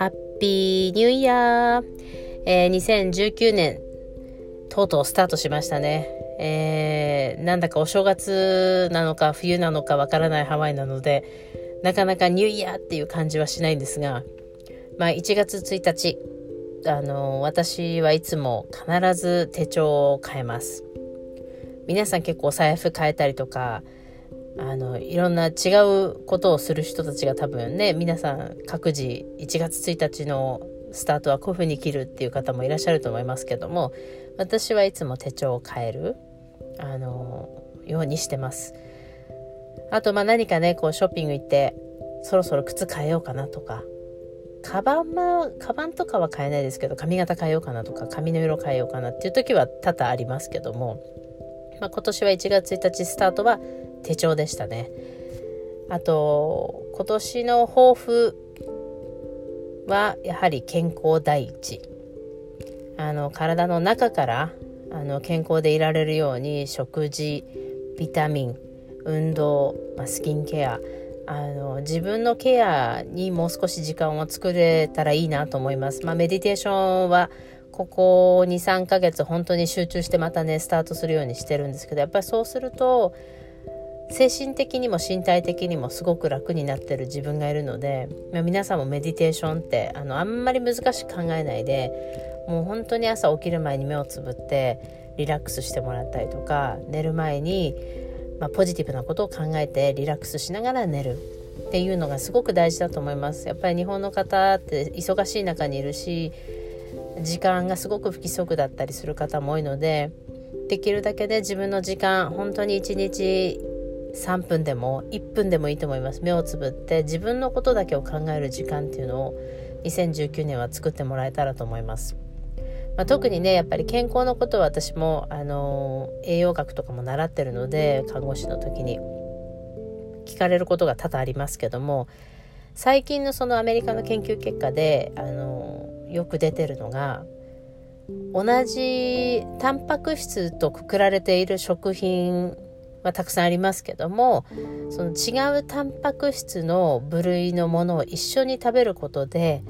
ハッピーニューイヤー、えー、2019年、とうとうスタートしましたね。えー、なんだかお正月なのか冬なのかわからないハワイなので、なかなかニューイヤーっていう感じはしないんですが、まあ1月1日、あの、私はいつも必ず手帳を変えます。皆さん結構お財布変えたりとか、あのいろんな違うことをする人たちが多分ね皆さん各自1月1日のスタートはこういうふに切るっていう方もいらっしゃると思いますけども私はいつも手帳を変えるあのようにしてます。あとまあ何かねこうショッピング行ってそろそろ靴変えようかなとかカバンはカバンとかは変えないですけど髪型変えようかなとか髪の色変えようかなっていう時は多々ありますけども、まあ、今年は1月1日スタートは手帳でしたねあと今年の抱負はやはり健康第一あの体の中からあの健康でいられるように食事ビタミン運動、ま、スキンケアあの自分のケアにもう少し時間を作れたらいいなと思います。まあ、メディテーションはここ23ヶ月本当に集中してまたねスタートするようにしてるんですけどやっぱりそうすると精神的にも身体的にもすごく楽になってる自分がいるので、まあ、皆さんもメディテーションってあのあんまり難しく考えないでもう本当に朝起きる前に目をつぶってリラックスしてもらったりとか寝る前に、まあ、ポジティブなことを考えてリラックスしながら寝る。っていうのがすごく大事だと思います。やっぱり日本の方って忙しい中にいるし時間がすごく不規則だったりする方も多いのでできるだけで自分の時間本当に一日3分でも1分でもいいと思います。目をつぶって自分のことだけを考える時間っていうのを2019年は作ってもらえたらと思います、まあ、特にねやっぱり健康のことは私もあの栄養学とかも習ってるので看護師の時に聞かれることが多々ありますけども最近のそのアメリカの研究結果であのよく出てるのが同じタンパク質とくくられている食品まあ、たくさんありますけどもその違うタンパク質の部類のものを一緒に食べることで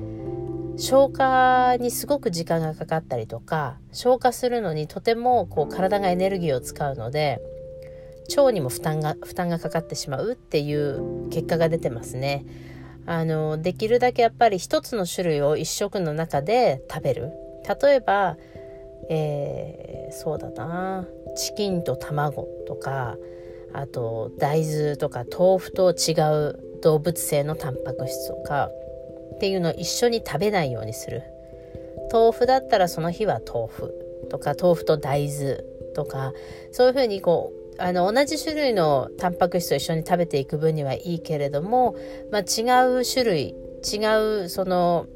消化にすごく時間がかかったりとか消化するのにとてもこう体がエネルギーを使うので腸にも負担が負担がかかってしまうっていう結果が出てますね。あのできるだけやっぱり一つの種類を一食の中で食べる例えばえー、そうだな。チキンと卵とかあと大豆とか豆腐と違う動物性のタンパク質とかっていうのを一緒に食べないようにする。豆腐だったらその日は豆腐とか豆腐と大豆とかそういうふうにこうあの同じ種類のタンパク質を一緒に食べていく分にはいいけれども、まあ、違う種類違うその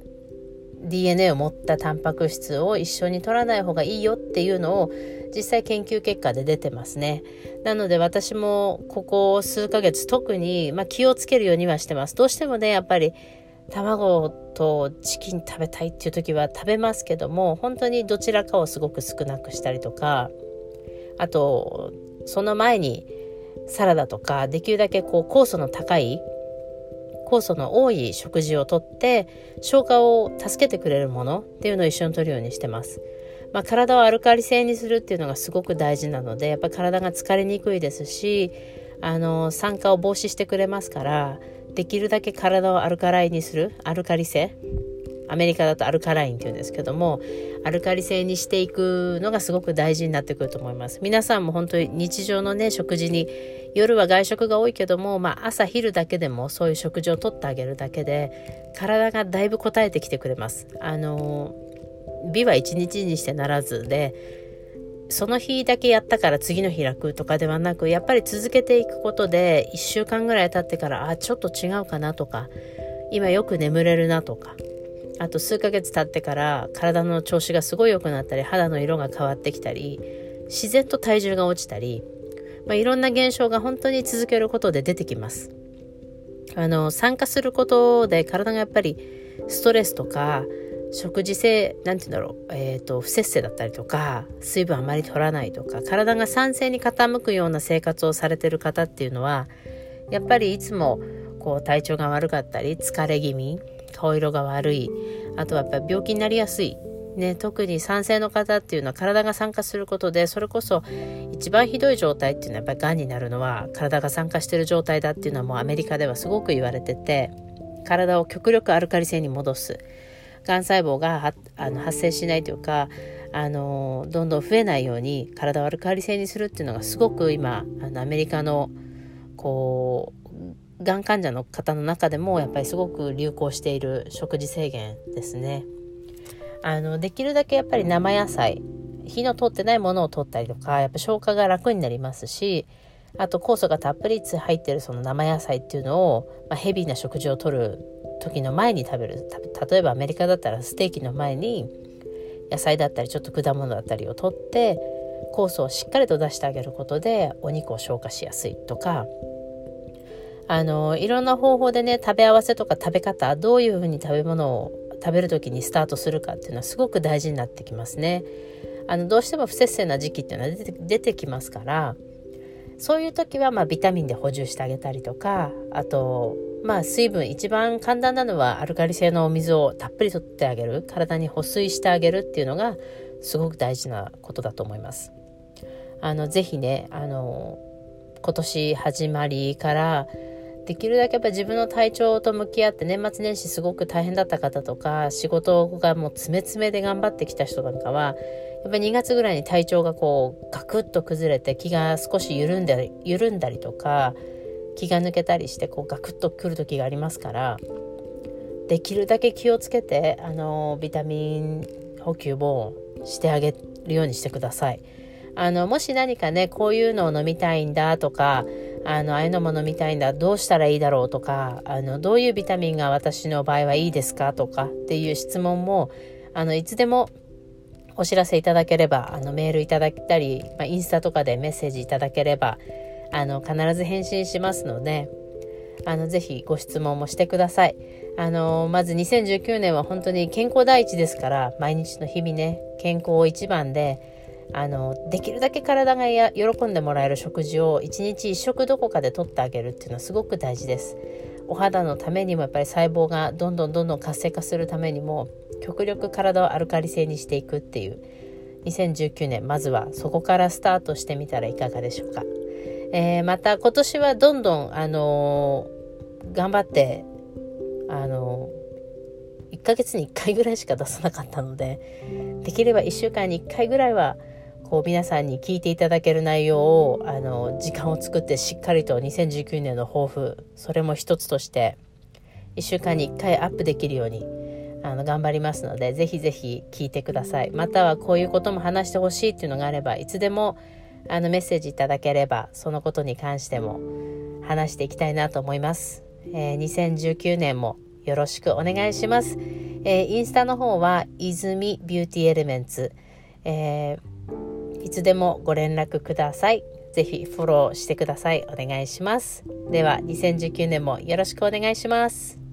DNA を持ったタンパク質を一緒に取らない方がいいよっていうのを実際研究結果で出てますね。なので私もここ数ヶ月特に、まあ、気をつけるようにはしてます。どうしてもね、やっぱり卵とチキン食べたいっていう時は食べますけども、本当にどちらかをすごく少なくしたりとか、あと、その前にサラダとか、できるだけこう酵素の高い酵素の多い食事をとって消化を助けてくれるものっていうのを一緒にとるようにしてます。まあ、体をアルカリ性にするっていうのがすごく大事なのでやっぱ体が疲れにくいですしあの酸化を防止してくれますからできるだけ体をアルカライにするアルカリ性アメリカだとアルカラインっていうんですけどもアルカリ性にしていくのがすごく大事になってくると思います。皆さんも本当に日常のね食事に夜は外食が多いけども、まあ、朝昼だけでもそういう食事をとってあげるだけで体がだいぶ応えてきてくれます。あの美は一日にしてならずでその日だけやったから次の日楽とかではなくやっぱり続けていくことで1週間ぐらい経ってからあちょっと違うかなとか今よく眠れるなとかあと数ヶ月経ってから体の調子がすごい良くなったり肌の色が変わってきたり自然と体重が落ちたり、まあ、いろんな現象が本当に続けることで出てきます。あの参加することで体がやっぱりストレスとか食事性なんて言うんだろう、えーと、不節制だったりとか水分あまり取らないとか体が酸性に傾くような生活をされてる方っていうのはやっぱりいつもこう体調が悪かったり疲れ気味顔色が悪い。あとはやっぱり病気になりやすい。ね、特に酸性の方っていうのは体が酸化することでそれこそ一番ひどい状態っていうのはやっぱりがんになるのは体が酸化してる状態だっていうのはもうアメリカではすごく言われてて体を極力アルカリ性に戻す。がん細胞があの発生しないというかあのどんどん増えないように体をアルカリ性にするっていうのがすごく今あのアメリカのこうがん患者の方の中でもやっぱりすごく流行している食事制限ですね。あのできるだけやっぱり生野菜火の通ってないものを取ったりとかやっぱ消化が楽になりますしあと酵素がたっぷり入ってるその生野菜っていうのを、まあ、ヘビーな食事をとる時の前に食べる例えばアメリカだったらステーキの前に野菜だったりちょっと果物だったりを取って酵素をしっかりと出してあげることでお肉を消化しやすいとかあのいろんな方法でね食べ合わせとか食べ方どういうふうに食べ物を食べる時にスタートするかっていうのはすごく大事になってきますね。あのどうしても不摂生な時期っていうのは出て出てきますからそういう時はまあビタミンで補充してあげたりとかあとまあ水分一番簡単なのはアルカリ性のお水をたっぷりとってあげる体に保水してあげるっていうのがすごく大事なことだと思います。あのぜひねあの今年始まりからできるだけやっぱ自分の体調と向き合って年末年始すごく大変だった方とか仕事がもう詰め詰めで頑張ってきた人なんかはやっぱり2月ぐらいに体調がこうガクッと崩れて気が少し緩んで緩んだりとか気が抜けたりしてこうガクッとくる時がありますからできるだけ気をつけてあのビタミン補給をしてあげるようにしてください。あのもし何かねこういうのを飲みたいんだとかあのああいうのも飲みたいんだどうしたらいいだろうとかあのどういうビタミンが私の場合はいいですかとかっていう質問もあのいつでもお知らせいただければあのメールいただいたり、まあ、インスタとかでメッセージいただければあの必ず返信しますのであのぜひご質問もしてください。あのまず2019年は本当に健康第一ですから毎日の日々ね健康を一番であのできるだけ体がや喜んでもらえる食事を一日一食どこかでとってあげるっていうのはすごく大事です。お肌のためにもやっぱり細胞がどんどんどんどん活性化するためにも極力体をアルカリ性にしていくっていう。2019年まずはそこからスタートしてみたらいかがでしょうか、えー、また今年はどんどんあのー、頑張ってあのー、1ヶ月に1回ぐらいしか出さなかったのでできれば1週間に1回ぐらいはこう皆さんに聞いていただける内容をあの時間を作ってしっかりと2019年の抱負それも一つとして1週間に1回アップできるようにあの頑張りますのでぜひぜひ聞いてください。またはこういうことも話してほしいっていうのがあればいつでもあのメッセージいただければそのことに関しても話していきたいなと思います、えー、2019年もよろしくお願いします、えー、インスタの方は泉ビューティーエレメンツ、えーいつでもご連絡ください。ぜひフォローしてください。お願いします。では、2019年もよろしくお願いします。